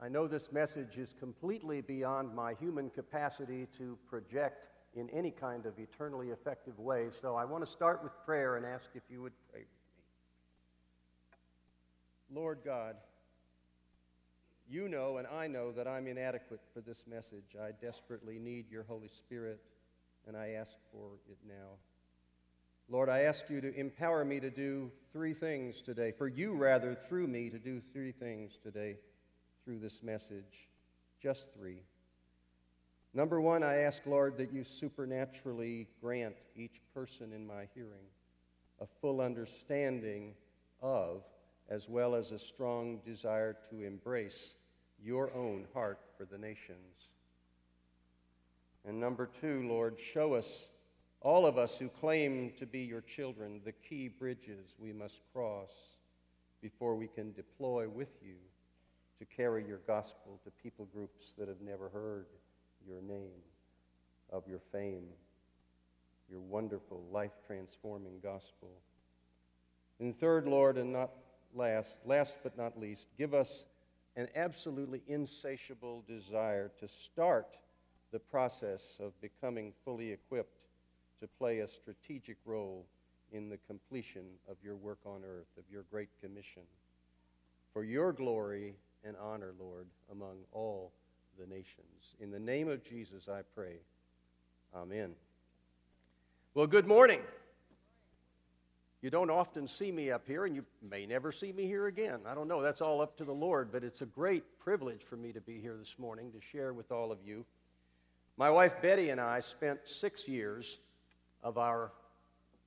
I know this message is completely beyond my human capacity to project in any kind of eternally effective way, so I want to start with prayer and ask if you would pray with me. Lord God, you know and I know that I'm inadequate for this message. I desperately need your Holy Spirit, and I ask for it now. Lord, I ask you to empower me to do three things today, for you rather, through me, to do three things today through this message. Just three. Number one, I ask, Lord, that you supernaturally grant each person in my hearing a full understanding of, as well as a strong desire to embrace your own heart for the nations. And number two, Lord, show us, all of us who claim to be your children, the key bridges we must cross before we can deploy with you to carry your gospel to people groups that have never heard your name, of your fame, your wonderful, life transforming gospel. And third, Lord, and not last, last but not least, give us an absolutely insatiable desire to start the process of becoming fully equipped to play a strategic role in the completion of your work on earth, of your great commission. For your glory and honor, Lord, among all the nations. In the name of Jesus, I pray. Amen. Well, good morning. You don't often see me up here, and you may never see me here again. I don't know. That's all up to the Lord, but it's a great privilege for me to be here this morning to share with all of you. My wife Betty and I spent six years of our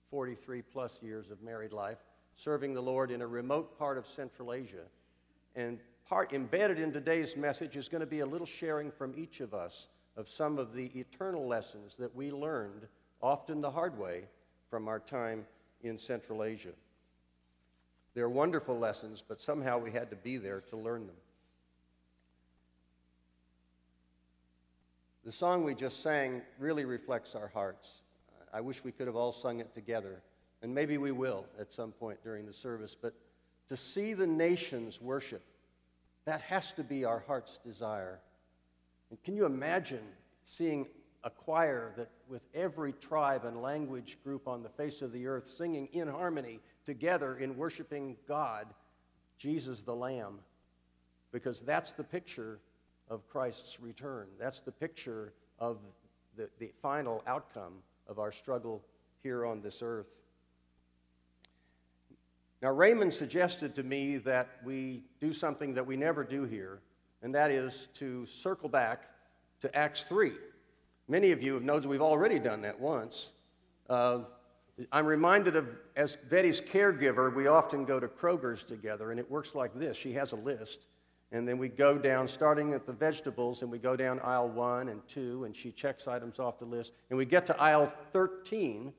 43 plus years of married life serving the Lord in a remote part of Central Asia. And part embedded in today's message is going to be a little sharing from each of us of some of the eternal lessons that we learned, often the hard way, from our time in Central Asia. They're wonderful lessons, but somehow we had to be there to learn them. The song we just sang really reflects our hearts. I wish we could have all sung it together, and maybe we will at some point during the service, but to see the nations worship that has to be our heart's desire. And can you imagine seeing a choir that with every tribe and language group on the face of the earth singing in harmony together in worshiping God, Jesus the Lamb? Because that's the picture of Christ's return. That's the picture of the, the final outcome of our struggle here on this earth. Now, Raymond suggested to me that we do something that we never do here, and that is to circle back to Acts 3. Many of you have known we've already done that once. Uh, I'm reminded of, as Betty's caregiver, we often go to Kroger's together, and it works like this. She has a list, and then we go down, starting at the vegetables, and we go down aisle one and two, and she checks items off the list, and we get to aisle 13,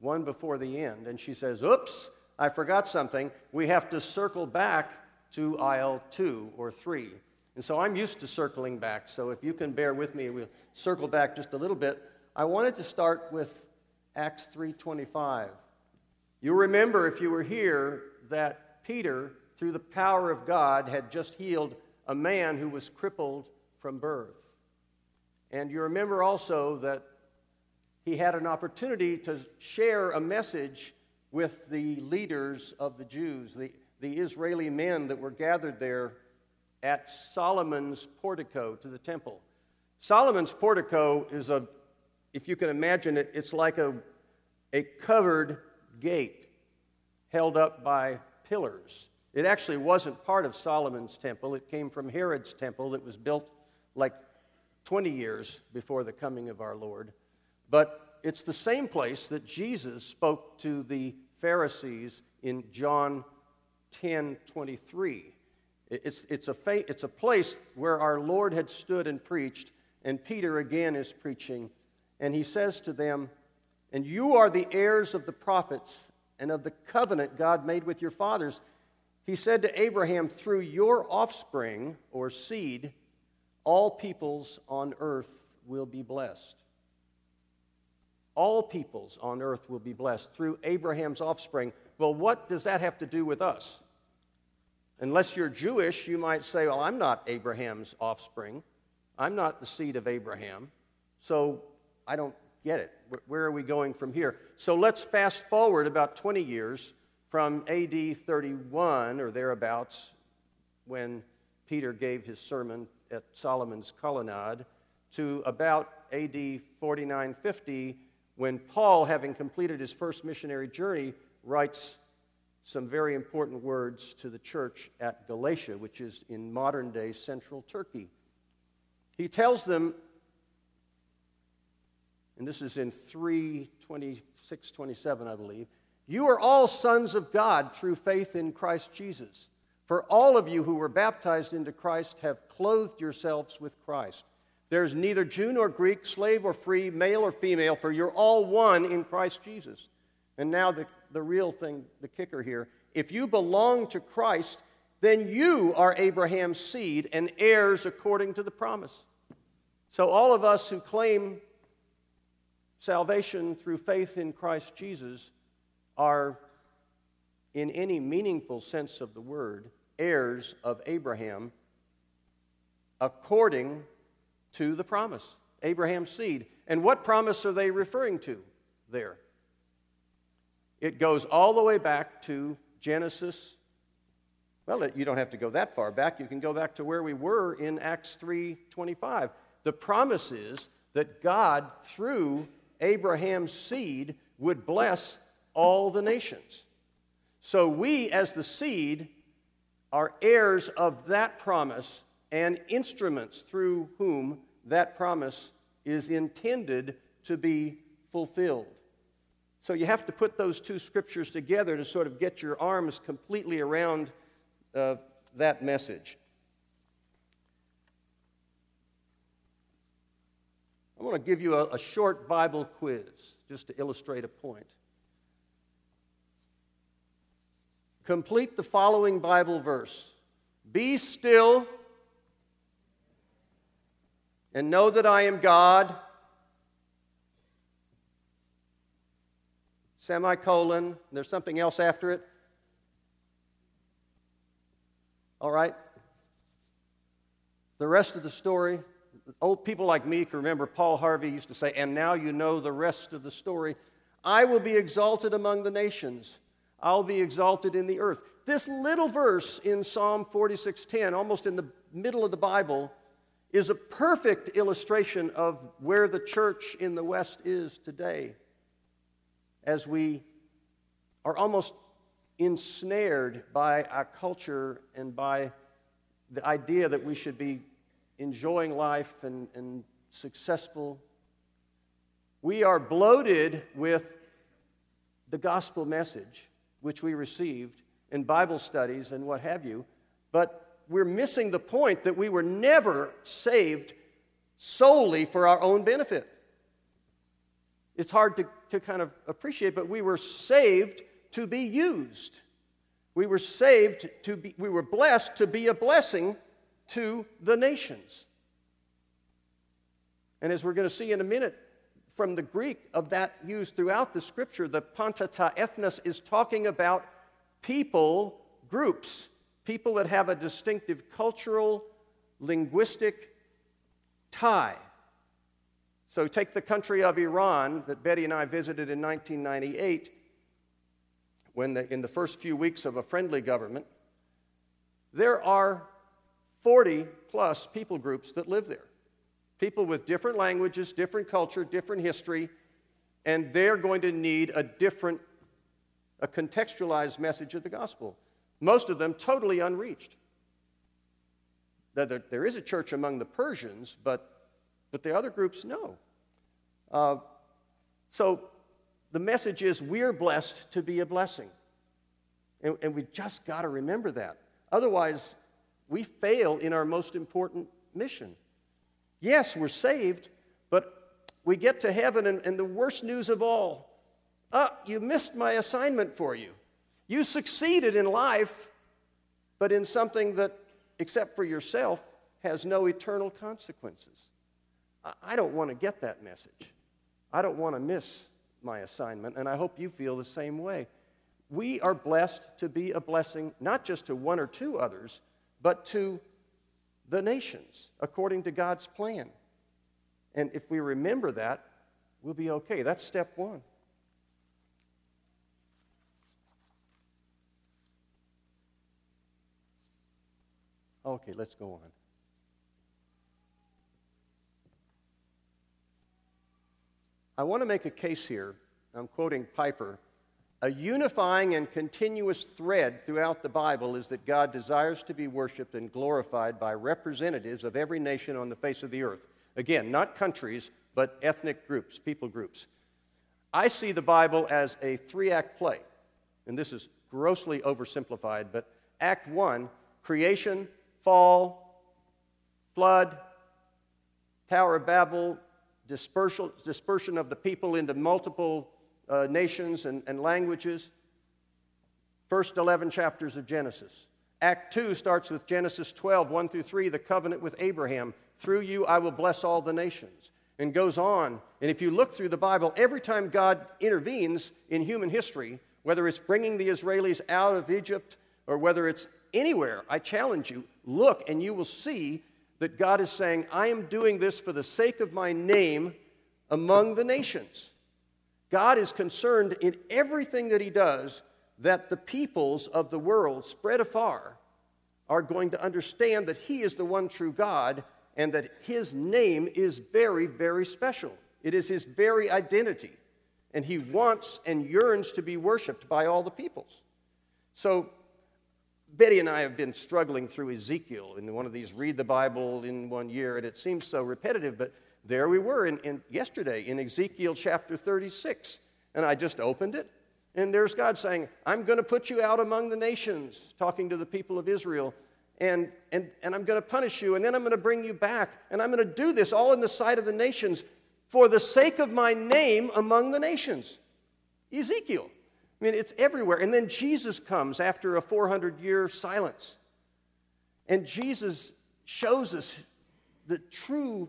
one before the end, and she says, Oops, I forgot something. We have to circle back to aisle two or three. And so I'm used to circling back. So if you can bear with me, we'll circle back just a little bit. I wanted to start with Acts 3:25. You remember if you were here that Peter through the power of God had just healed a man who was crippled from birth. And you remember also that he had an opportunity to share a message with the leaders of the Jews, the, the Israeli men that were gathered there at Solomon's portico to the temple. Solomon's portico is a, if you can imagine it, it's like a, a covered gate held up by pillars. It actually wasn't part of Solomon's temple, it came from Herod's temple that was built like 20 years before the coming of our Lord. But it's the same place that Jesus spoke to the Pharisees in John 10 23. It's, it's, a fa- it's a place where our Lord had stood and preached, and Peter again is preaching. And he says to them, And you are the heirs of the prophets and of the covenant God made with your fathers. He said to Abraham, Through your offspring or seed, all peoples on earth will be blessed all peoples on earth will be blessed through Abraham's offspring. Well, what does that have to do with us? Unless you're Jewish, you might say, Well, I'm not Abraham's offspring. I'm not the seed of Abraham. So I don't get it. Where are we going from here? So let's fast forward about 20 years from AD 31 or thereabouts when Peter gave his sermon at Solomon's Colonnade to about AD 4950 when Paul, having completed his first missionary journey, writes some very important words to the church at Galatia, which is in modern day central Turkey. He tells them, and this is in 326 27, I believe, you are all sons of God through faith in Christ Jesus. For all of you who were baptized into Christ have clothed yourselves with Christ. There's neither Jew nor Greek, slave or free, male or female, for you're all one in Christ Jesus. And now the, the real thing, the kicker here. If you belong to Christ, then you are Abraham's seed and heirs according to the promise. So, all of us who claim salvation through faith in Christ Jesus are, in any meaningful sense of the word, heirs of Abraham according to the promise, Abraham's seed. And what promise are they referring to there? It goes all the way back to Genesis. Well, you don't have to go that far back. You can go back to where we were in Acts 3:25. The promise is that God through Abraham's seed would bless all the nations. So we as the seed are heirs of that promise and instruments through whom that promise is intended to be fulfilled. So you have to put those two scriptures together to sort of get your arms completely around uh, that message. I want to give you a, a short Bible quiz just to illustrate a point. Complete the following Bible verse Be still and know that I am God. Semicolon. There's something else after it. All right? The rest of the story, old people like me can remember Paul Harvey used to say, and now you know the rest of the story. I will be exalted among the nations. I'll be exalted in the earth. This little verse in Psalm 46:10, almost in the middle of the Bible, is a perfect illustration of where the church in the West is today. As we are almost ensnared by our culture and by the idea that we should be enjoying life and, and successful. We are bloated with the gospel message which we received in Bible studies and what have you, but we're missing the point that we were never saved solely for our own benefit. It's hard to, to kind of appreciate, but we were saved to be used. We were saved to be, we were blessed to be a blessing to the nations. And as we're going to see in a minute, from the Greek of that used throughout the scripture, the pantata ethnos is talking about people groups, people that have a distinctive cultural, linguistic tie. So take the country of Iran that Betty and I visited in 1998, when the, in the first few weeks of a friendly government, there are 40 plus people groups that live there people with different languages, different culture, different history, and they're going to need a different, a contextualized message of the gospel. Most of them totally unreached. There is a church among the Persians, but, but the other groups, no. Uh, so the message is we're blessed to be a blessing. And, and we just got to remember that. Otherwise, we fail in our most important mission. Yes, we're saved, but we get to heaven, and, and the worst news of all ah, you missed my assignment for you. You succeeded in life, but in something that, except for yourself, has no eternal consequences. I don't want to get that message. I don't want to miss my assignment, and I hope you feel the same way. we are blessed to be a blessing not just to one or two others, but to the nations according to God's plan. And if we remember that, we'll be okay. That's step one. Okay, let's go on. I want to make a case here. I'm quoting Piper. A unifying and continuous thread throughout the Bible is that God desires to be worshiped and glorified by representatives of every nation on the face of the earth. Again, not countries, but ethnic groups, people groups. I see the Bible as a three act play, and this is grossly oversimplified, but Act One creation, fall, flood, Tower of Babel, dispersal, dispersion of the people into multiple uh, nations and, and languages. First 11 chapters of Genesis. Act 2 starts with Genesis 12, 1 through 3, the covenant with Abraham. Through you I will bless all the nations. And goes on. And if you look through the Bible, every time God intervenes in human history, whether it's bringing the Israelis out of Egypt or whether it's anywhere, I challenge you, look and you will see that God is saying, I am doing this for the sake of my name among the nations. God is concerned in everything that He does that the peoples of the world spread afar are going to understand that He is the one true God and that His name is very, very special. It is His very identity. And He wants and yearns to be worshiped by all the peoples. So Betty and I have been struggling through Ezekiel in one of these read the Bible in one year, and it seems so repetitive, but there we were in, in, yesterday in Ezekiel chapter 36. And I just opened it, and there's God saying, I'm going to put you out among the nations, talking to the people of Israel, and, and, and I'm going to punish you, and then I'm going to bring you back, and I'm going to do this all in the sight of the nations for the sake of my name among the nations. Ezekiel. I mean, it's everywhere. And then Jesus comes after a 400 year silence. And Jesus shows us the true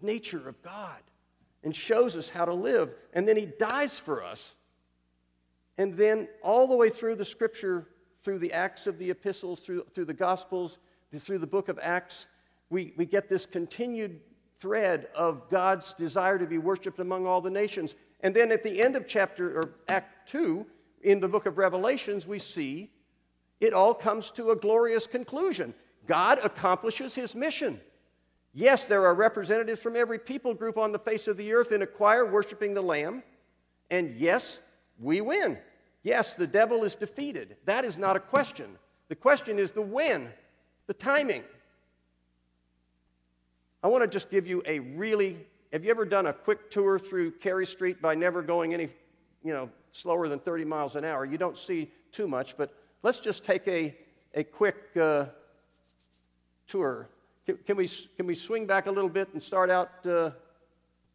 nature of God and shows us how to live. And then he dies for us. And then, all the way through the scripture, through the Acts of the epistles, through, through the Gospels, through the book of Acts, we, we get this continued thread of God's desire to be worshiped among all the nations. And then at the end of chapter or Act 2, in the book of Revelations, we see it all comes to a glorious conclusion. God accomplishes his mission. Yes, there are representatives from every people group on the face of the earth in a choir worshiping the Lamb. And yes, we win. Yes, the devil is defeated. That is not a question. The question is the when, the timing. I want to just give you a really have you ever done a quick tour through Carey Street by never going any, you know, slower than 30 miles an hour? You don't see too much, but let's just take a, a quick uh, tour can, can, we, can we swing back a little bit and start out? Uh,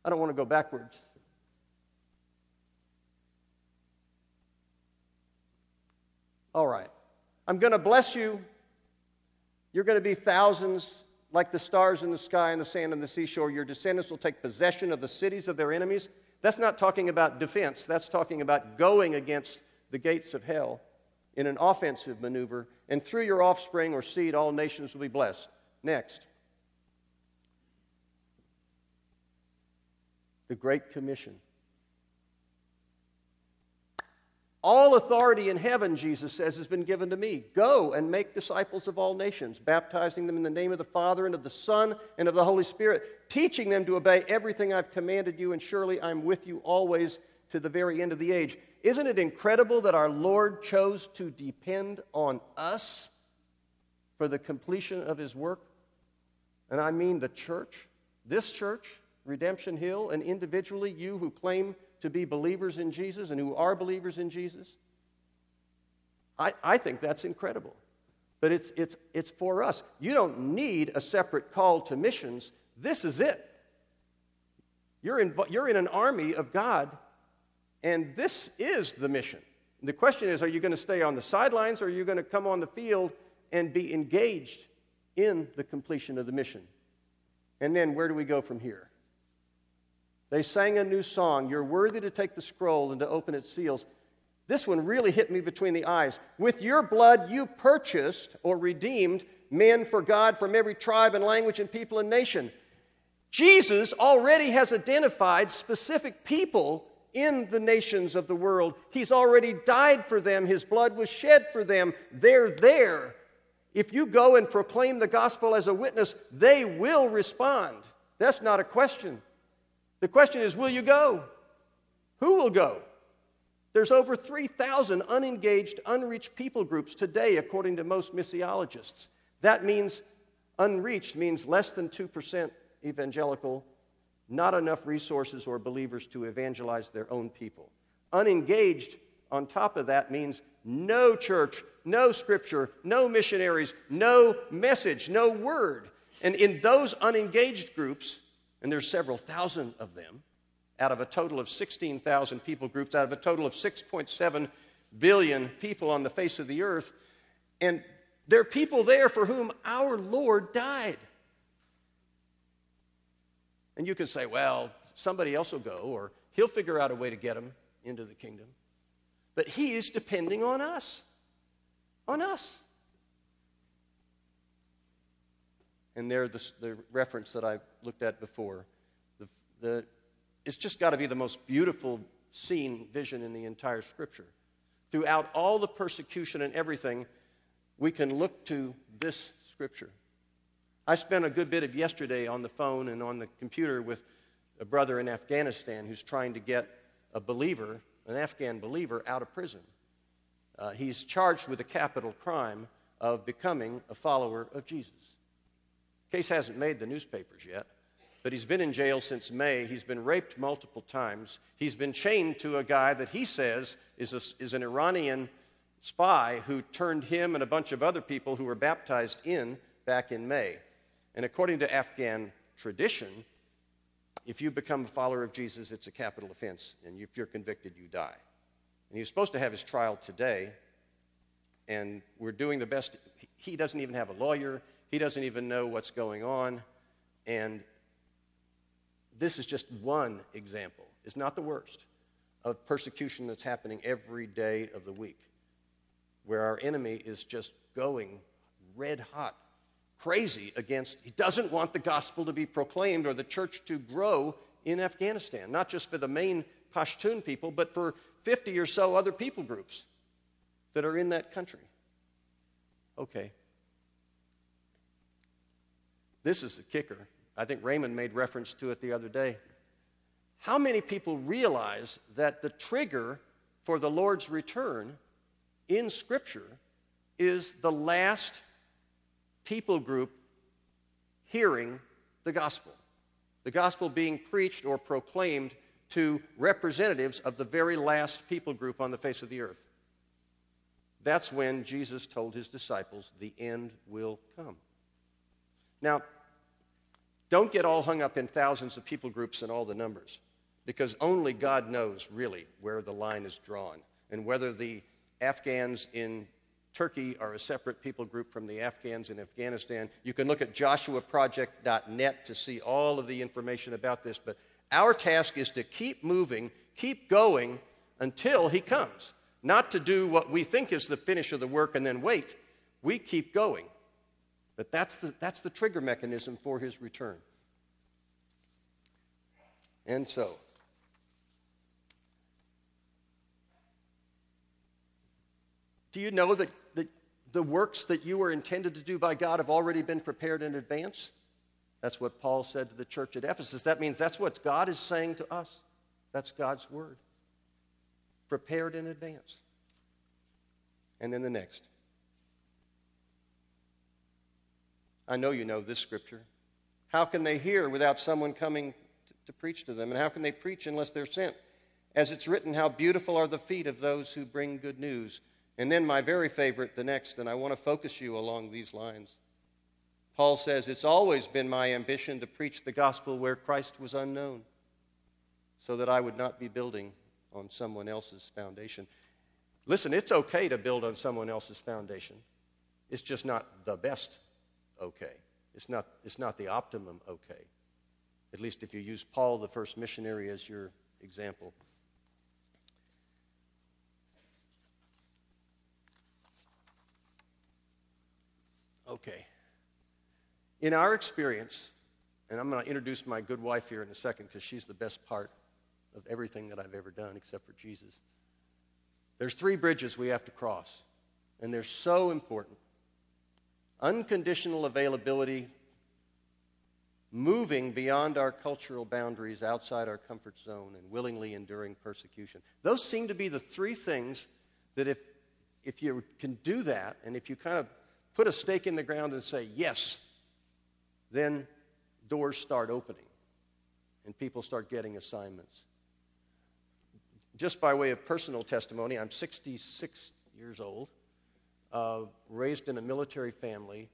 I don't want to go backwards. All right. I'm going to bless you. You're going to be thousands like the stars in the sky and the sand on the seashore. Your descendants will take possession of the cities of their enemies. That's not talking about defense, that's talking about going against the gates of hell in an offensive maneuver. And through your offspring or seed, all nations will be blessed. Next. The Great Commission. All authority in heaven, Jesus says, has been given to me. Go and make disciples of all nations, baptizing them in the name of the Father and of the Son and of the Holy Spirit, teaching them to obey everything I've commanded you, and surely I'm with you always to the very end of the age. Isn't it incredible that our Lord chose to depend on us for the completion of his work? and I mean the church, this church, Redemption Hill, and individually you who claim to be believers in Jesus and who are believers in Jesus, I, I think that's incredible. But it's, it's, it's for us. You don't need a separate call to missions. This is it. You're in, you're in an army of God, and this is the mission. The question is are you going to stay on the sidelines or are you going to come on the field and be engaged in the completion of the mission. And then where do we go from here? They sang a new song. You're worthy to take the scroll and to open its seals. This one really hit me between the eyes. With your blood, you purchased or redeemed men for God from every tribe and language and people and nation. Jesus already has identified specific people in the nations of the world. He's already died for them, His blood was shed for them. They're there. If you go and proclaim the gospel as a witness, they will respond. That's not a question. The question is, will you go? Who will go? There's over 3,000 unengaged, unreached people groups today, according to most missiologists. That means unreached means less than 2% evangelical, not enough resources or believers to evangelize their own people. Unengaged, on top of that, means no church, no scripture, no missionaries, no message, no word. And in those unengaged groups, and there's several thousand of them, out of a total of 16,000 people groups, out of a total of 6.7 billion people on the face of the earth. And there are people there for whom our Lord died. And you can say, well, somebody else will go, or he'll figure out a way to get them into the kingdom. But he is depending on us. On us. And there, the, the reference that I looked at before. The, the, it's just got to be the most beautiful scene, vision in the entire scripture. Throughout all the persecution and everything, we can look to this scripture. I spent a good bit of yesterday on the phone and on the computer with a brother in Afghanistan who's trying to get a believer, an Afghan believer, out of prison. Uh, he's charged with a capital crime of becoming a follower of Jesus. Case hasn't made the newspapers yet, but he's been in jail since May. He's been raped multiple times. He's been chained to a guy that he says is, a, is an Iranian spy who turned him and a bunch of other people who were baptized in back in May. And according to Afghan tradition, if you become a follower of Jesus, it's a capital offense. And if you're convicted, you die. And he's supposed to have his trial today. And we're doing the best. He doesn't even have a lawyer, he doesn't even know what's going on. And this is just one example. It's not the worst of persecution that's happening every day of the week, where our enemy is just going red hot, crazy against, he doesn't want the gospel to be proclaimed or the church to grow in Afghanistan, not just for the main Pashtun people, but for 50 or so other people groups that are in that country. Okay. This is the kicker. I think Raymond made reference to it the other day. How many people realize that the trigger for the Lord's return in Scripture is the last people group hearing the gospel? The gospel being preached or proclaimed to representatives of the very last people group on the face of the earth. That's when Jesus told his disciples, The end will come. Now, don't get all hung up in thousands of people groups and all the numbers, because only God knows really where the line is drawn and whether the Afghans in Turkey are a separate people group from the Afghans in Afghanistan. You can look at joshuaproject.net to see all of the information about this, but our task is to keep moving, keep going until he comes. Not to do what we think is the finish of the work and then wait. We keep going. But that's the, that's the trigger mechanism for his return. And so, do you know that, that the works that you were intended to do by God have already been prepared in advance? That's what Paul said to the church at Ephesus. That means that's what God is saying to us. That's God's word. Prepared in advance. And then the next. I know you know this scripture. How can they hear without someone coming to, to preach to them? And how can they preach unless they're sent? As it's written, how beautiful are the feet of those who bring good news. And then my very favorite, the next, and I want to focus you along these lines. Paul says, It's always been my ambition to preach the gospel where Christ was unknown, so that I would not be building on someone else's foundation. Listen, it's okay to build on someone else's foundation, it's just not the best okay. It's not, it's not the optimum okay. At least if you use Paul, the first missionary, as your example. Okay. In our experience, and I'm going to introduce my good wife here in a second because she's the best part of everything that I've ever done except for Jesus. There's three bridges we have to cross, and they're so important unconditional availability, moving beyond our cultural boundaries, outside our comfort zone, and willingly enduring persecution. Those seem to be the three things that if, if you can do that, and if you kind of put a stake in the ground and say, yes, then doors start opening and people start getting assignments. Just by way of personal testimony, I'm 66 years old, uh, raised in a military family.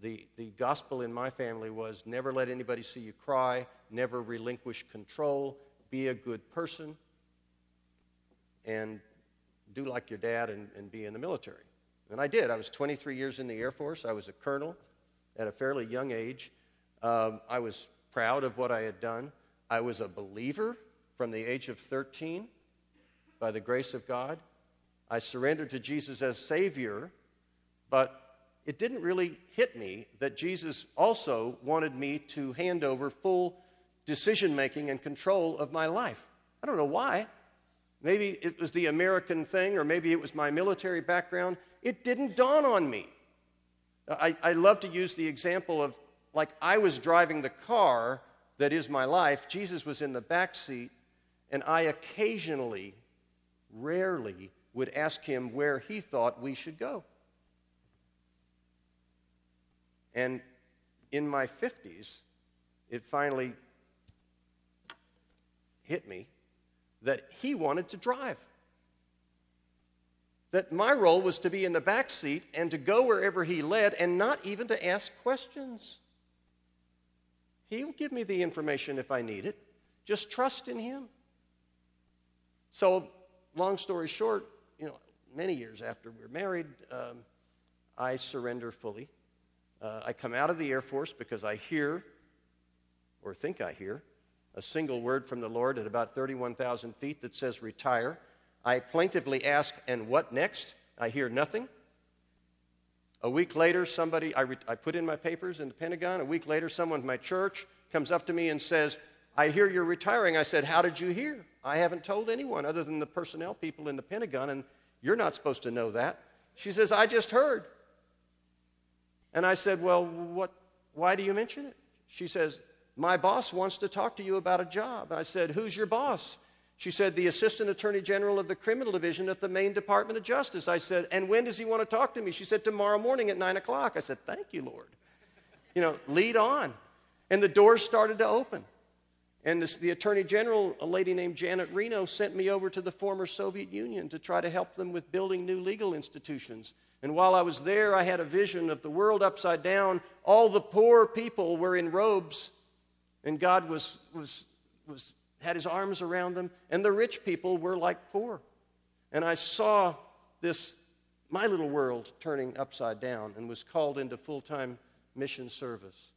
The, the gospel in my family was never let anybody see you cry, never relinquish control, be a good person, and do like your dad and, and be in the military. And I did. I was 23 years in the Air Force. I was a colonel at a fairly young age. Um, I was proud of what I had done. I was a believer from the age of 13 by the grace of God. I surrendered to Jesus as Savior, but it didn't really hit me that Jesus also wanted me to hand over full decision making and control of my life. I don't know why. Maybe it was the American thing, or maybe it was my military background. It didn't dawn on me. I, I love to use the example of like I was driving the car that is my life, Jesus was in the back seat, and I occasionally, rarely, would ask him where he thought we should go. And in my 50s, it finally hit me that he wanted to drive. That my role was to be in the back seat and to go wherever he led and not even to ask questions. He'll give me the information if I need it. Just trust in Him. So, long story short, many years after we were married, um, I surrender fully. Uh, I come out of the Air Force because I hear, or think I hear, a single word from the Lord at about 31,000 feet that says retire. I plaintively ask, and what next? I hear nothing. A week later, somebody, I, re- I put in my papers in the Pentagon. A week later, someone from my church comes up to me and says, I hear you're retiring. I said, How did you hear? I haven't told anyone other than the personnel people in the Pentagon, and you're not supposed to know that. She says, I just heard. And I said, Well, what, why do you mention it? She says, My boss wants to talk to you about a job. I said, Who's your boss? She said, The Assistant Attorney General of the Criminal Division at the main Department of Justice. I said, And when does he want to talk to me? She said, Tomorrow morning at 9 o'clock. I said, Thank you, Lord. You know, lead on. And the doors started to open. And this, the Attorney General, a lady named Janet Reno, sent me over to the former Soviet Union to try to help them with building new legal institutions. And while I was there, I had a vision of the world upside down. All the poor people were in robes, and God was, was, was had his arms around them, and the rich people were like poor. And I saw this, my little world, turning upside down and was called into full time mission service.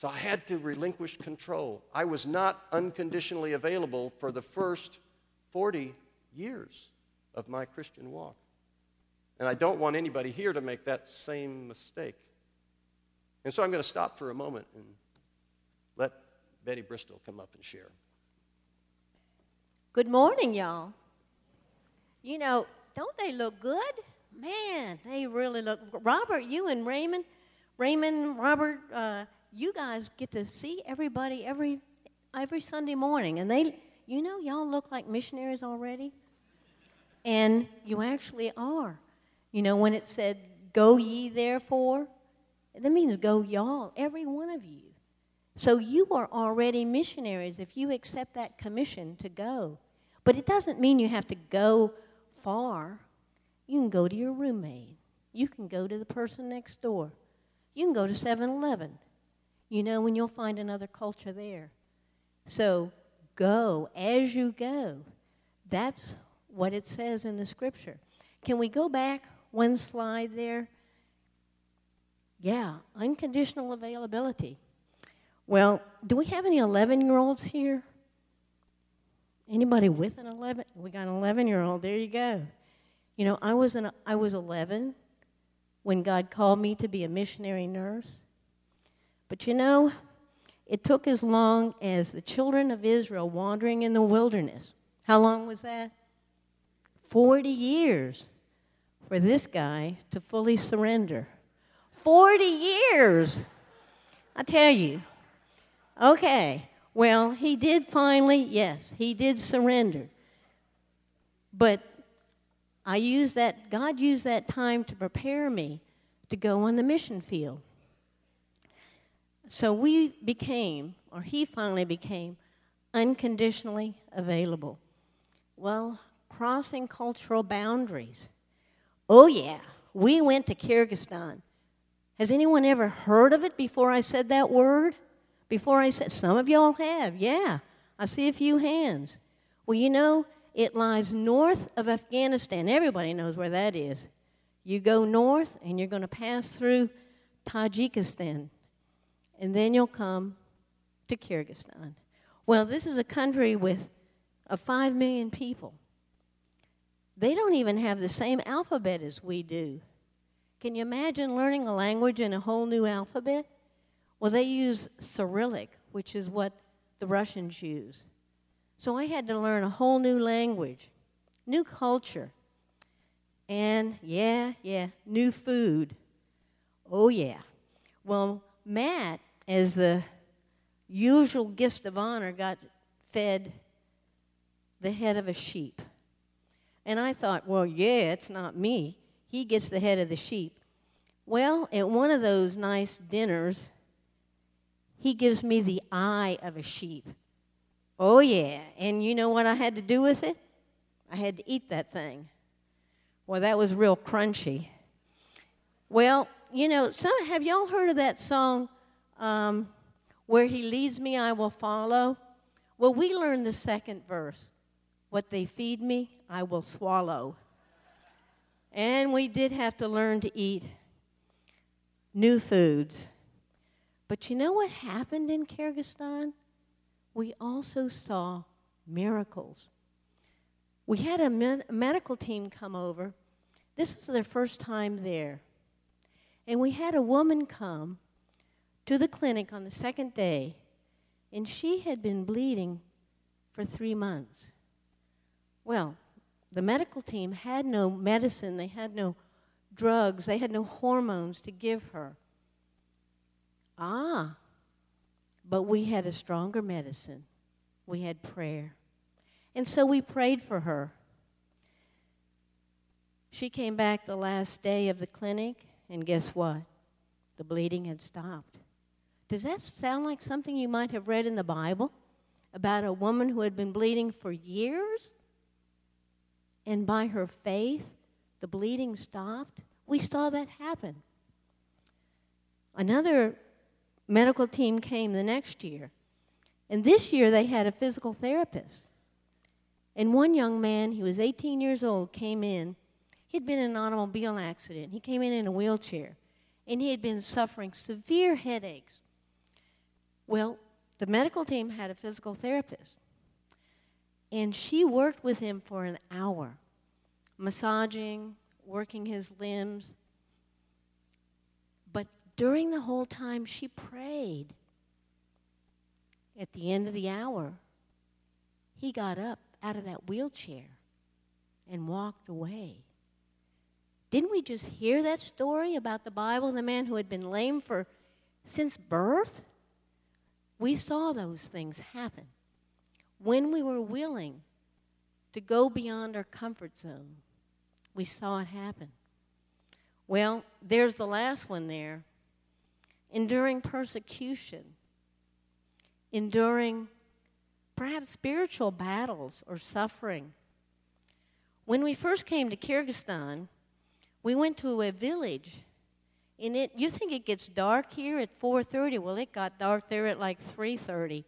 So I had to relinquish control. I was not unconditionally available for the first 40 years of my Christian walk. And I don't want anybody here to make that same mistake. And so I'm going to stop for a moment and let Betty Bristol come up and share. Good morning, y'all. You know, don't they look good? Man, they really look. Robert, you and Raymond, Raymond, Robert, uh, you guys get to see everybody every every Sunday morning, and they, you know, y'all look like missionaries already, and you actually are. You know, when it said "Go ye therefore," that means go y'all, every one of you. So you are already missionaries if you accept that commission to go. But it doesn't mean you have to go far. You can go to your roommate. You can go to the person next door. You can go to 7 Eleven. You know, when you'll find another culture there. So go as you go. That's what it says in the scripture. Can we go back one slide there? Yeah, unconditional availability. Well, do we have any 11 year olds here? Anybody with an 11? We got an 11 year old. There you go. You know, I was, an, I was 11 when God called me to be a missionary nurse. But you know, it took as long as the children of Israel wandering in the wilderness. How long was that? 40 years for this guy to fully surrender. 40 years! I tell you. Okay, well, he did finally, yes, he did surrender. But I used that, God used that time to prepare me to go on the mission field. So we became, or he finally became, unconditionally available. Well, crossing cultural boundaries. Oh, yeah, we went to Kyrgyzstan. Has anyone ever heard of it before I said that word? Before I said, some of y'all have, yeah. I see a few hands. Well, you know, it lies north of Afghanistan. Everybody knows where that is. You go north and you're going to pass through Tajikistan and then you'll come to Kyrgyzstan. Well, this is a country with uh, 5 million people. They don't even have the same alphabet as we do. Can you imagine learning a language in a whole new alphabet? Well, they use Cyrillic, which is what the Russians use. So I had to learn a whole new language, new culture, and yeah, yeah, new food. Oh, yeah. Well, Matt as the usual gift of honor, got fed the head of a sheep. And I thought, well, yeah, it's not me. He gets the head of the sheep. Well, at one of those nice dinners, he gives me the eye of a sheep. Oh, yeah. And you know what I had to do with it? I had to eat that thing. Well, that was real crunchy. Well, you know, some, have y'all heard of that song, um, where he leads me, I will follow. Well, we learned the second verse. What they feed me, I will swallow. And we did have to learn to eat new foods. But you know what happened in Kyrgyzstan? We also saw miracles. We had a med- medical team come over. This was their first time there. And we had a woman come to the clinic on the second day, and she had been bleeding for three months. Well, the medical team had no medicine, they had no drugs, they had no hormones to give her. Ah, but we had a stronger medicine. We had prayer. And so we prayed for her. She came back the last day of the clinic, and guess what? The bleeding had stopped. Does that sound like something you might have read in the Bible about a woman who had been bleeding for years? And by her faith, the bleeding stopped? We saw that happen. Another medical team came the next year. And this year they had a physical therapist. And one young man, he was 18 years old, came in. He'd been in an automobile accident. He came in in a wheelchair. And he had been suffering severe headaches well, the medical team had a physical therapist, and she worked with him for an hour, massaging, working his limbs. But during the whole time, she prayed. At the end of the hour, he got up out of that wheelchair and walked away. Didn't we just hear that story about the Bible and the man who had been lame for since birth? We saw those things happen when we were willing to go beyond our comfort zone. We saw it happen. Well, there's the last one there enduring persecution, enduring perhaps spiritual battles or suffering. When we first came to Kyrgyzstan, we went to a village and it you think it gets dark here at 4:30 well it got dark there at like 3:30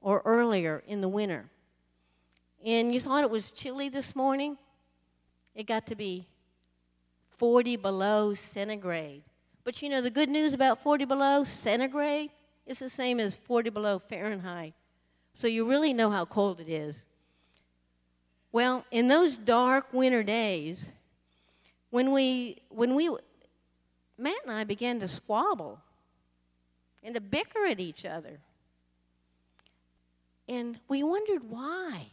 or earlier in the winter. And you thought it was chilly this morning? It got to be 40 below centigrade. But you know the good news about 40 below centigrade is the same as 40 below fahrenheit. So you really know how cold it is. Well in those dark winter days when we when we Matt and I began to squabble. and to bicker at each other. And we wondered why.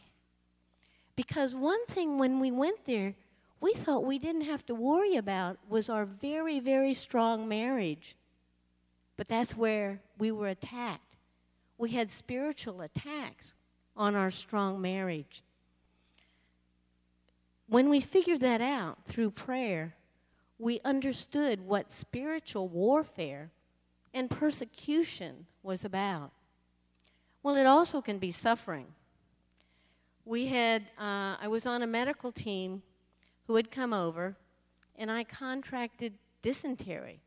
Because one thing when we went there, we thought we didn't have to worry about was our very, very strong marriage. But that's where we were attacked. We had spiritual attacks on our strong marriage. When we figured that out through prayer, we understood what spiritual warfare and persecution was about. Well, it also can be suffering. We had, uh, I was on a medical team who had come over, and I contracted dysentery.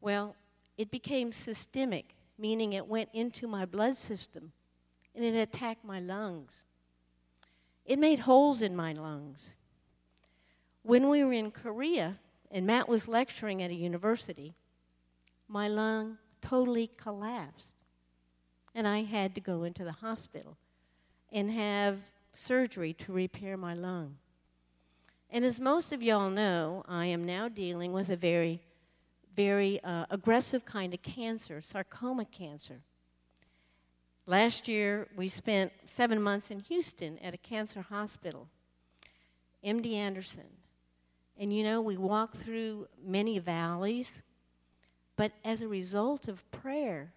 Well, it became systemic, meaning it went into my blood system and it attacked my lungs. It made holes in my lungs. When we were in Korea and Matt was lecturing at a university, my lung totally collapsed. And I had to go into the hospital and have surgery to repair my lung. And as most of y'all know, I am now dealing with a very, very uh, aggressive kind of cancer, sarcoma cancer. Last year, we spent seven months in Houston at a cancer hospital, MD Anderson. And you know, we walked through many valleys, but as a result of prayer,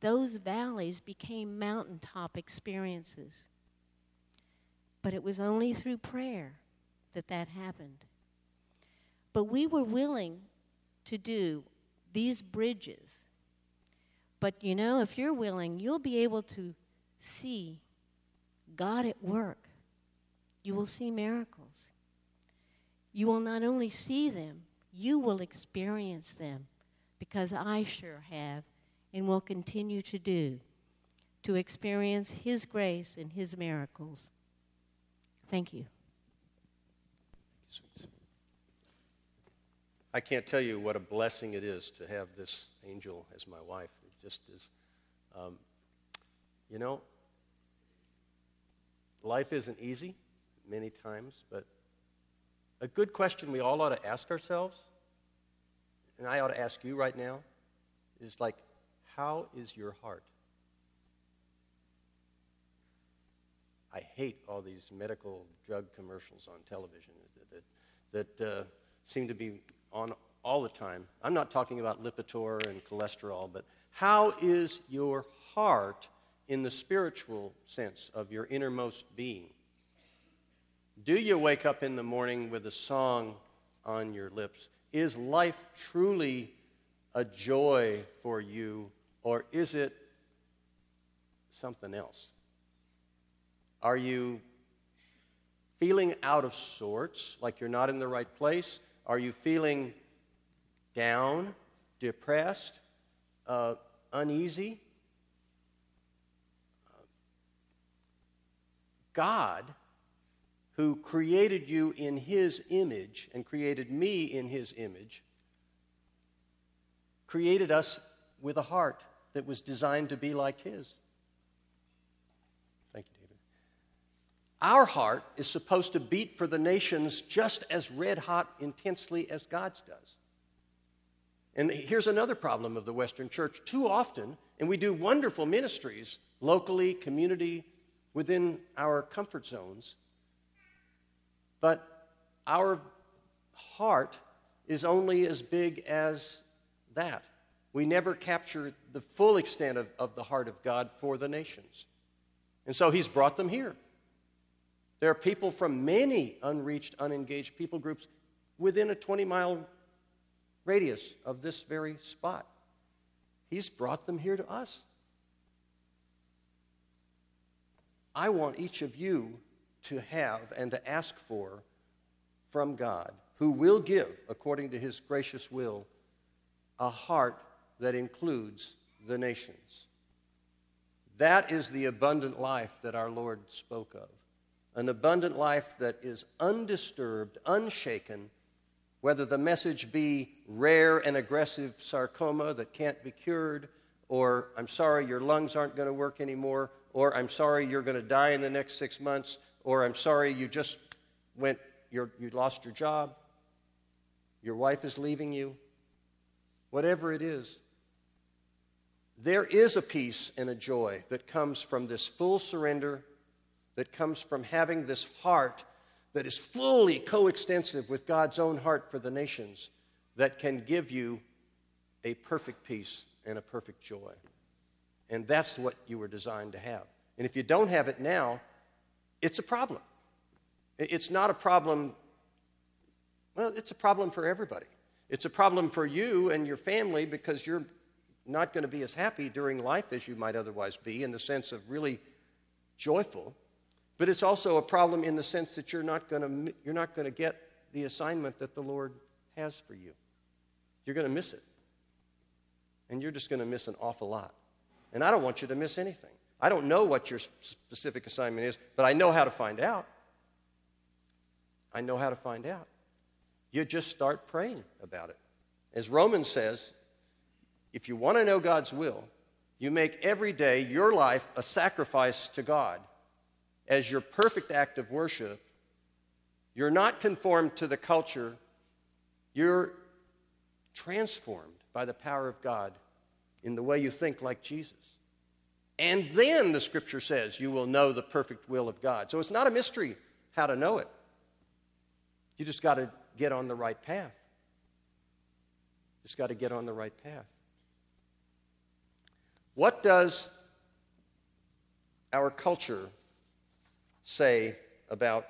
those valleys became mountaintop experiences. But it was only through prayer that that happened. But we were willing to do these bridges but you know, if you're willing, you'll be able to see God at work. You will see miracles. You will not only see them, you will experience them because I sure have and will continue to do to experience His grace and His miracles. Thank you. I can't tell you what a blessing it is to have this angel as my wife It just as, um, you know, life isn't easy many times, but a good question we all ought to ask ourselves, and I ought to ask you right now, is like, how is your heart? I hate all these medical drug commercials on television that, that, that uh, seem to be on all the time. I'm not talking about Lipitor and cholesterol, but how is your heart in the spiritual sense of your innermost being? Do you wake up in the morning with a song on your lips? Is life truly a joy for you, or is it something else? Are you feeling out of sorts, like you're not in the right place? Are you feeling down, depressed, uh, uneasy. God, who created you in his image and created me in his image, created us with a heart that was designed to be like his. Thank you, David. Our heart is supposed to beat for the nations just as red hot intensely as God's does. And here's another problem of the Western church. Too often, and we do wonderful ministries locally, community, within our comfort zones, but our heart is only as big as that. We never capture the full extent of, of the heart of God for the nations. And so He's brought them here. There are people from many unreached, unengaged people groups within a 20 mile radius of this very spot. He's brought them here to us. I want each of you to have and to ask for from God, who will give, according to his gracious will, a heart that includes the nations. That is the abundant life that our Lord spoke of. An abundant life that is undisturbed, unshaken, whether the message be rare and aggressive sarcoma that can't be cured, or I'm sorry, your lungs aren't going to work anymore, or I'm sorry, you're going to die in the next six months, or I'm sorry, you just went, you lost your job, your wife is leaving you, whatever it is, there is a peace and a joy that comes from this full surrender, that comes from having this heart that is fully coextensive with God's own heart for the nations, that can give you a perfect peace and a perfect joy. And that's what you were designed to have. And if you don't have it now, it's a problem. It's not a problem, well, it's a problem for everybody. It's a problem for you and your family because you're not going to be as happy during life as you might otherwise be in the sense of really joyful. But it's also a problem in the sense that you're not going to, you're not going to get the assignment that the Lord has for you. You're going to miss it. And you're just going to miss an awful lot. And I don't want you to miss anything. I don't know what your specific assignment is, but I know how to find out. I know how to find out. You just start praying about it. As Romans says, if you want to know God's will, you make every day your life a sacrifice to God as your perfect act of worship. You're not conformed to the culture, you're transformed by the power of God in the way you think like Jesus. And then the scripture says you will know the perfect will of God. So it's not a mystery how to know it. You just got to get on the right path. Just got to get on the right path. What does our culture say about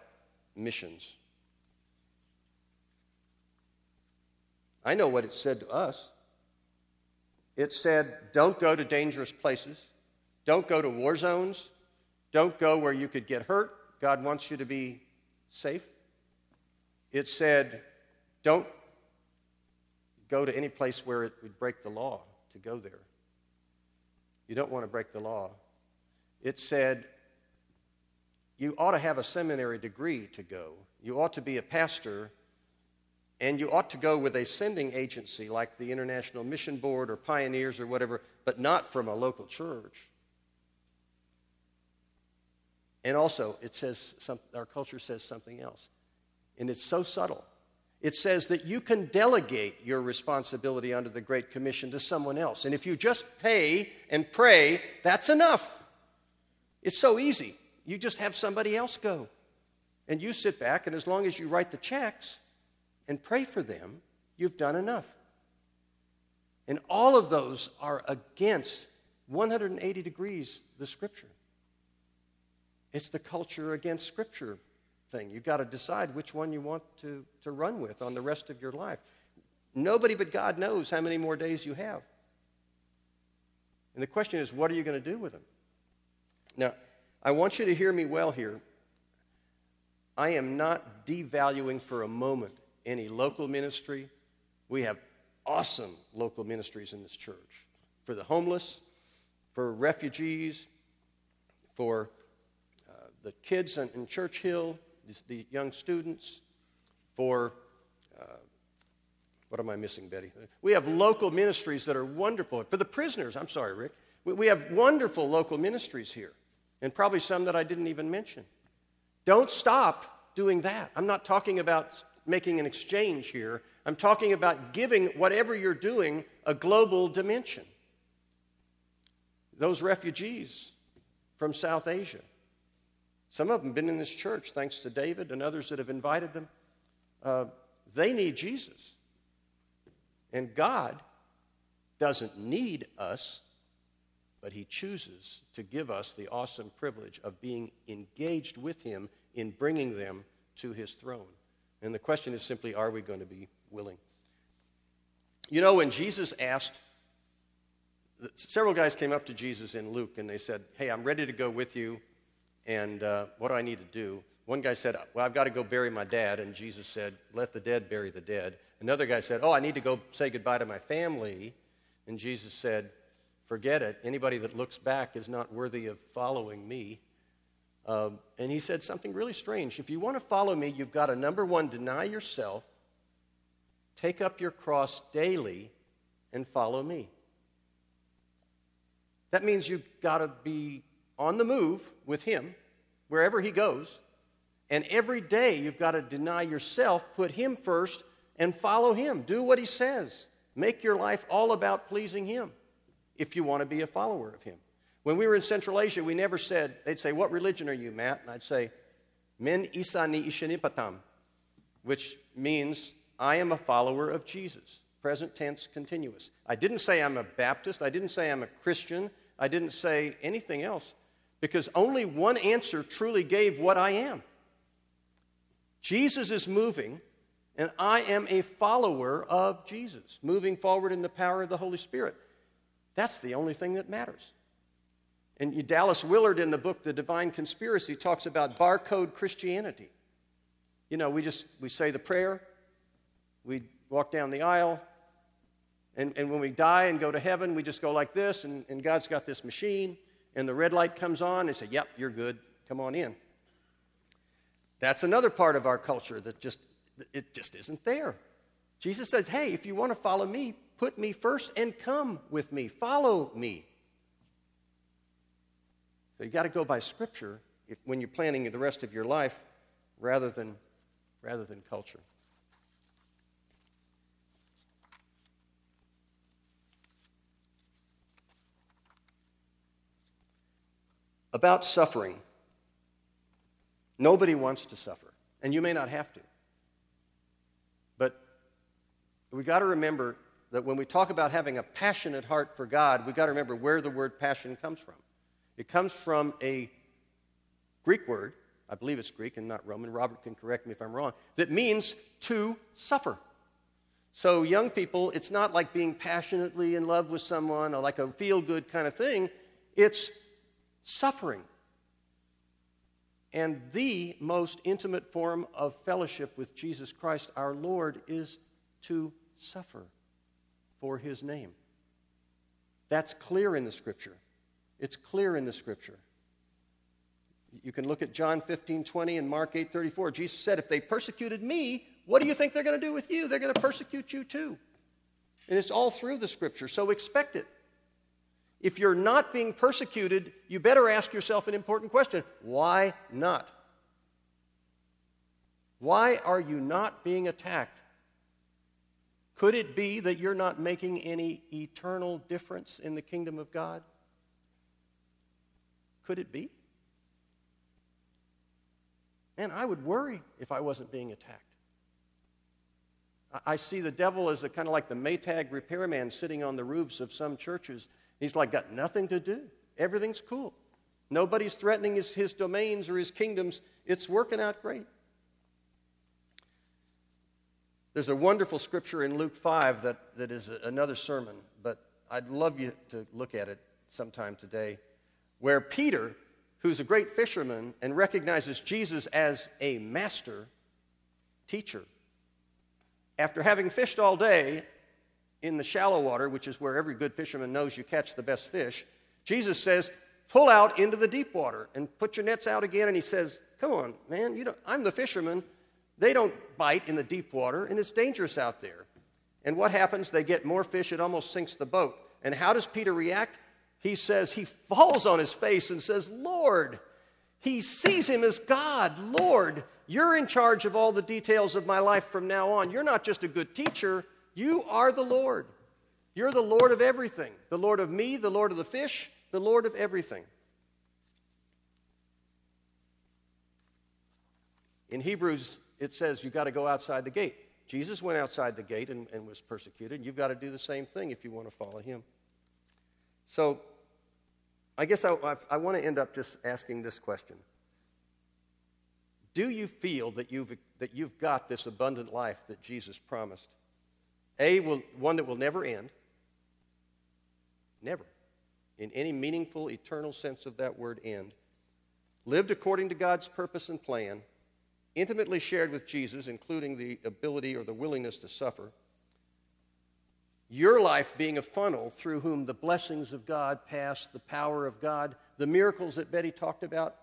missions? I know what it said to us. It said, don't go to dangerous places, don't go to war zones, don't go where you could get hurt. God wants you to be safe. It said, don't go to any place where it would break the law to go there. You don't want to break the law. It said, you ought to have a seminary degree to go. You ought to be a pastor, and you ought to go with a sending agency like the International Mission Board or Pioneers or whatever, but not from a local church. And also, it says some, our culture says something else, and it's so subtle. It says that you can delegate your responsibility under the Great Commission to someone else. And if you just pay and pray, that's enough. It's so easy. You just have somebody else go. And you sit back, and as long as you write the checks and pray for them, you've done enough. And all of those are against 180 degrees the Scripture. It's the culture against Scripture thing. You've got to decide which one you want to, to run with on the rest of your life. Nobody but God knows how many more days you have. And the question is, what are you going to do with them? Now, I want you to hear me well here. I am not devaluing for a moment any local ministry. We have awesome local ministries in this church for the homeless, for refugees, for the kids in, in Church Hill, the young students, for uh, what am I missing, Betty? We have local ministries that are wonderful. For the prisoners, I'm sorry, Rick. We, we have wonderful local ministries here, and probably some that I didn't even mention. Don't stop doing that. I'm not talking about making an exchange here. I'm talking about giving whatever you're doing a global dimension. Those refugees from South Asia, some of them have been in this church, thanks to David and others that have invited them. Uh, they need Jesus. And God doesn't need us, but He chooses to give us the awesome privilege of being engaged with Him in bringing them to His throne. And the question is simply are we going to be willing? You know, when Jesus asked, several guys came up to Jesus in Luke and they said, Hey, I'm ready to go with you and uh, what do I need to do? One guy said, Well, I've got to go bury my dad. And Jesus said, Let the dead bury the dead. Another guy said, Oh, I need to go say goodbye to my family. And Jesus said, Forget it. Anybody that looks back is not worthy of following me. Um, and he said something really strange. If you want to follow me, you've got to, number one, deny yourself, take up your cross daily, and follow me. That means you've got to be on the move with Him wherever He goes. And every day you've got to deny yourself, put Him first, and follow Him. Do what He says. Make your life all about pleasing Him. if you want to be a follower of him. When we were in Central Asia, we never said, they'd say, What religion are you, Matt? And I'd say, Min Isani Ishanipatam, which means I am a follower of Jesus. Present tense, continuous. I didn't say I'm a Baptist. I didn't say I'm a Christian. I didn't say anything else because only one answer truly gave what I am. Jesus is moving, and I am a follower of Jesus, moving forward in the power of the Holy Spirit. That's the only thing that matters. And Dallas Willard, in the book The Divine Conspiracy, talks about barcode Christianity. You know, we just we say the prayer, we walk down the aisle, and, and when we die and go to heaven, we just go like this, and, and God's got this machine, and the red light comes on, and say, Yep, you're good. Come on in. That's another part of our culture that just it just isn't there. Jesus says, "Hey, if you want to follow me, put me first and come with me. Follow me." So you got to go by scripture if, when you're planning the rest of your life rather than rather than culture. About suffering. Nobody wants to suffer, and you may not have to. But we got to remember that when we talk about having a passionate heart for God, we got to remember where the word passion comes from. It comes from a Greek word, I believe it's Greek and not Roman. Robert can correct me if I'm wrong, that means to suffer. So, young people, it's not like being passionately in love with someone or like a feel good kind of thing. It's suffering. And the most intimate form of fellowship with Jesus Christ our Lord is to suffer for his name. That's clear in the scripture. It's clear in the scripture. You can look at John 15, 20 and Mark 8, 34. Jesus said, If they persecuted me, what do you think they're going to do with you? They're going to persecute you too. And it's all through the scripture, so expect it. If you're not being persecuted, you better ask yourself an important question why not? Why are you not being attacked? Could it be that you're not making any eternal difference in the kingdom of God? Could it be? Man, I would worry if I wasn't being attacked. I see the devil as a kind of like the Maytag repairman sitting on the roofs of some churches He's like, got nothing to do. Everything's cool. Nobody's threatening his, his domains or his kingdoms. It's working out great. There's a wonderful scripture in Luke 5 that, that is another sermon, but I'd love you to look at it sometime today, where Peter, who's a great fisherman and recognizes Jesus as a master teacher, after having fished all day in the shallow water, which is where every good fisherman knows you catch the best fish, Jesus says, pull out into the deep water and put your nets out again. And he says, come on, man, you don't, I'm the fisherman. They don't bite in the deep water, and it's dangerous out there. And what happens? They get more fish, it almost sinks the boat. And how does Peter react? He says, he falls on his face and says, Lord, he sees him as God. Lord, you're in charge of all the details of my life from now on. You're not just a good teacher, you are the Lord. You're the Lord of everything the Lord of me, the Lord of the fish, the Lord of everything. In Hebrews, it says you got to go outside the gate. Jesus went outside the gate and, and was persecuted. You've got to do the same thing if you want to follow him. So, I guess I, I, I want to end up just asking this question Do you feel that you've, that you've got this abundant life that Jesus promised? A, will, one that will never end. Never. In any meaningful, eternal sense of that word, end. Lived according to God's purpose and plan. Intimately shared with Jesus, including the ability or the willingness to suffer. Your life being a funnel through whom the blessings of God pass, the power of God, the miracles that Betty talked about.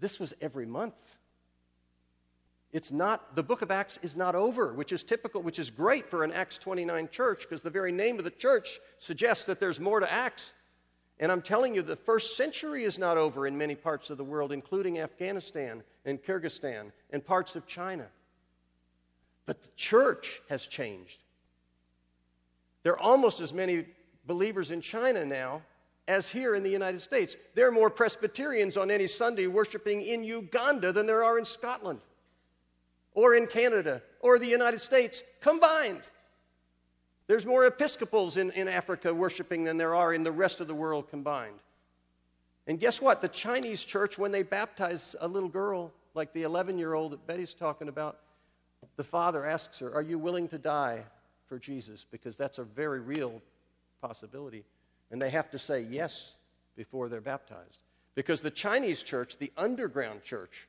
This was every month. It's not, the book of Acts is not over, which is typical, which is great for an Acts 29 church because the very name of the church suggests that there's more to Acts. And I'm telling you, the first century is not over in many parts of the world, including Afghanistan and Kyrgyzstan and parts of China. But the church has changed. There are almost as many believers in China now as here in the United States. There are more Presbyterians on any Sunday worshiping in Uganda than there are in Scotland or in Canada or the United States combined. There's more Episcopals in, in Africa worshiping than there are in the rest of the world combined. And guess what? The Chinese church, when they baptize a little girl, like the 11 year old that Betty's talking about, the father asks her, Are you willing to die for Jesus? Because that's a very real possibility. And they have to say yes before they're baptized. Because the Chinese church, the underground church,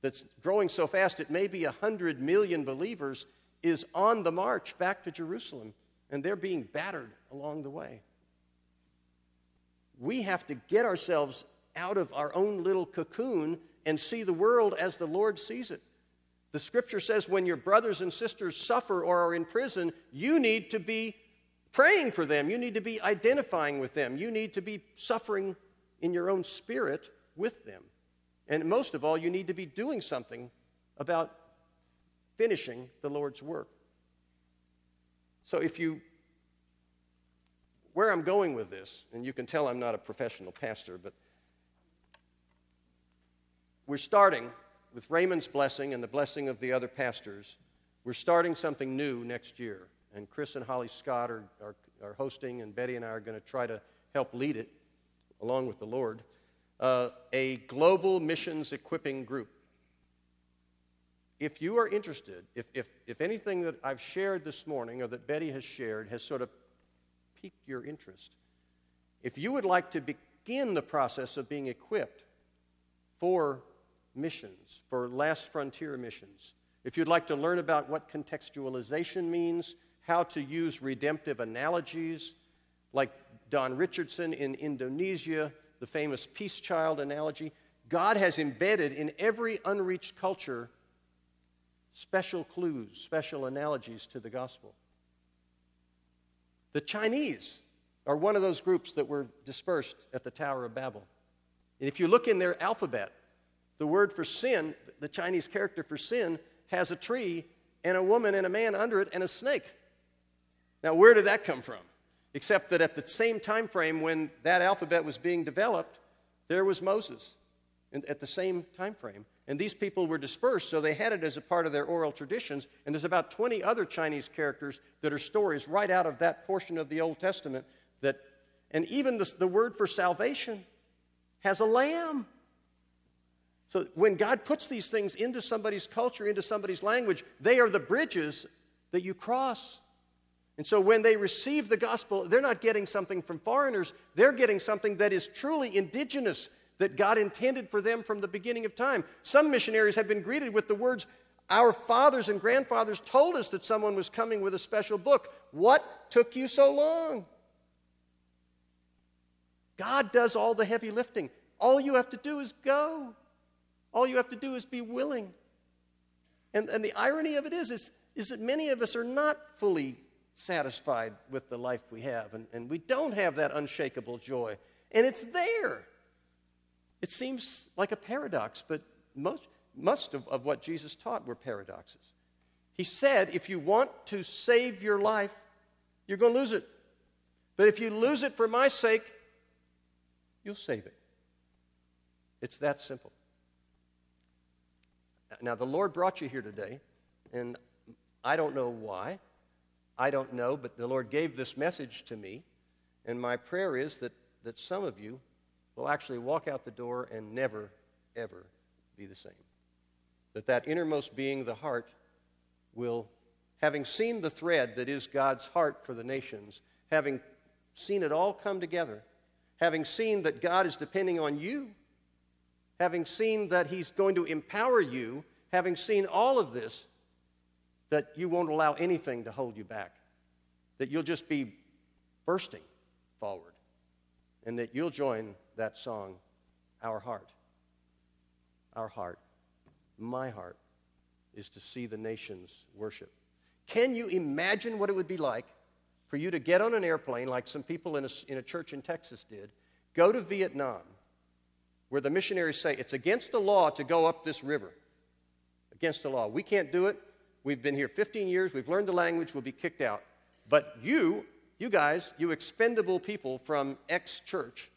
that's growing so fast it may be 100 million believers, is on the march back to Jerusalem, and they're being battered along the way. We have to get ourselves out of our own little cocoon and see the world as the Lord sees it. The scripture says when your brothers and sisters suffer or are in prison, you need to be praying for them. You need to be identifying with them. You need to be suffering in your own spirit with them. And most of all, you need to be doing something about finishing the Lord's work. So if you where I'm going with this, and you can tell I'm not a professional pastor, but we're starting with Raymond's blessing and the blessing of the other pastors. We're starting something new next year and Chris and Holly Scott are, are, are hosting, and Betty and I are going to try to help lead it along with the Lord. Uh, a global missions equipping group. If you are interested, if, if, if anything that I've shared this morning or that Betty has shared has sort of piqued your interest, if you would like to begin the process of being equipped for missions, for last frontier missions, if you'd like to learn about what contextualization means, how to use redemptive analogies, like Don Richardson in Indonesia, the famous peace child analogy. God has embedded in every unreached culture special clues, special analogies to the gospel. The Chinese are one of those groups that were dispersed at the Tower of Babel. And if you look in their alphabet, the word for sin, the Chinese character for sin, has a tree and a woman and a man under it and a snake. Now, where did that come from? Except that at the same time frame when that alphabet was being developed, there was Moses and at the same time frame. And these people were dispersed, so they had it as a part of their oral traditions. And there's about 20 other Chinese characters that are stories right out of that portion of the Old Testament. That, and even the, the word for salvation has a lamb. So when God puts these things into somebody's culture, into somebody's language, they are the bridges that you cross and so when they receive the gospel, they're not getting something from foreigners, they're getting something that is truly indigenous that God intended for them from the beginning of time. Some missionaries have been greeted with the words, Our fathers and grandfathers told us that someone was coming with a special book. What took you so long? God does all the heavy lifting. All you have to do is go. All you have to do is be willing. And, and the irony of it is, is, is that many of us are not fully satisfied with the life we have. And, and we don't have that unshakable joy. And it's there. It seems like a paradox, but most, most of, of what Jesus taught were paradoxes. He said, if you want to save your life, you're going to lose it. But if you lose it for my sake, you'll save it. It's that simple. Now, the Lord brought you here today, and I don't know why. I don't know, but the Lord gave this message to me. And my prayer is that, that some of you will actually walk out the door and never, ever be the same. That that innermost being, the heart, will, having seen the thread that is God's heart for the nations, having seen it all come together, having seen that God is depending on you, having seen that He's going to empower you, having seen all of this, that you won't allow anything to hold you back, that you'll just be bursting forward, and that you'll join that song, Our Heart. Our heart, my heart, is to see the nations worship. Can you imagine what it would be like for you to get on an airplane, like some people in a, in a church in Texas did, go to Vietnam, where the missionaries say it's against the law to go up this river? Against the law. We can't do it. We've been here 15 years, we've learned the language, we'll be kicked out. But you you guys, you expendable people from X church,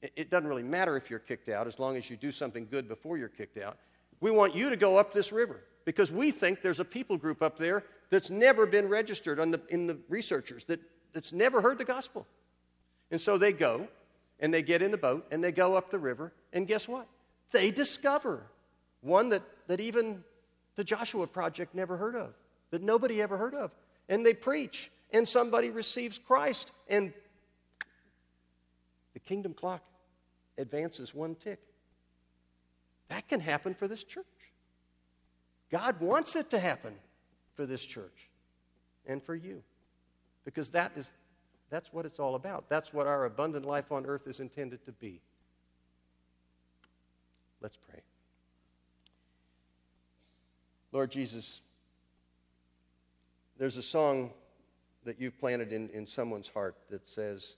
it, doesn't really matter if you're kicked out as long as you do something good before you're kicked out. We want you to go up this river because we think there's a people group up there that's never been registered the, in the researchers, that, that's never heard the gospel. And so they go and they get in the boat and they go up the river, and guess what? They discover one that, that even the Joshua Project never heard of, that nobody ever heard of. And they preach, and somebody receives Christ, and the kingdom clock advances one tick. That can happen for this church. God wants it to happen for this church and for you because that is that's what it's all about. That's what our abundant life on earth is intended to be. Let's pray. Lord Jesus, there's a song that you've planted in, in someone's heart that says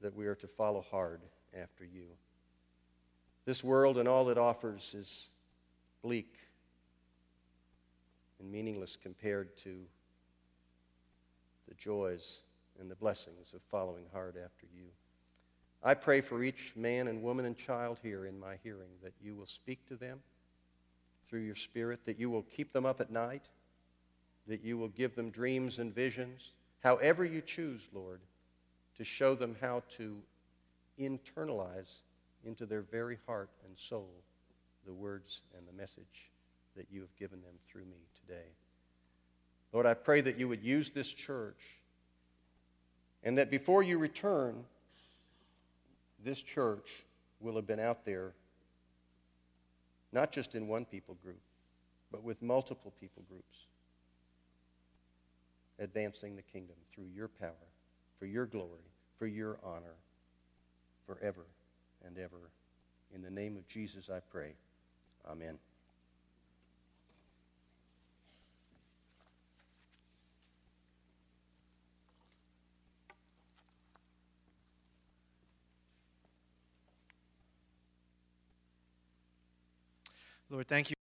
that we are to follow hard after you. This world and all it offers is bleak and meaningless compared to the joys and the blessings of following hard after you. I pray for each man and woman and child here in my hearing that you will speak to them through your Spirit, that you will keep them up at night, that you will give them dreams and visions, however you choose, Lord, to show them how to internalize into their very heart and soul the words and the message that you have given them through me today. Lord, I pray that you would use this church and that before you return, this church will have been out there, not just in one people group, but with multiple people groups, advancing the kingdom through your power, for your glory, for your honor, forever and ever. In the name of Jesus, I pray. Amen. Lord, thank you.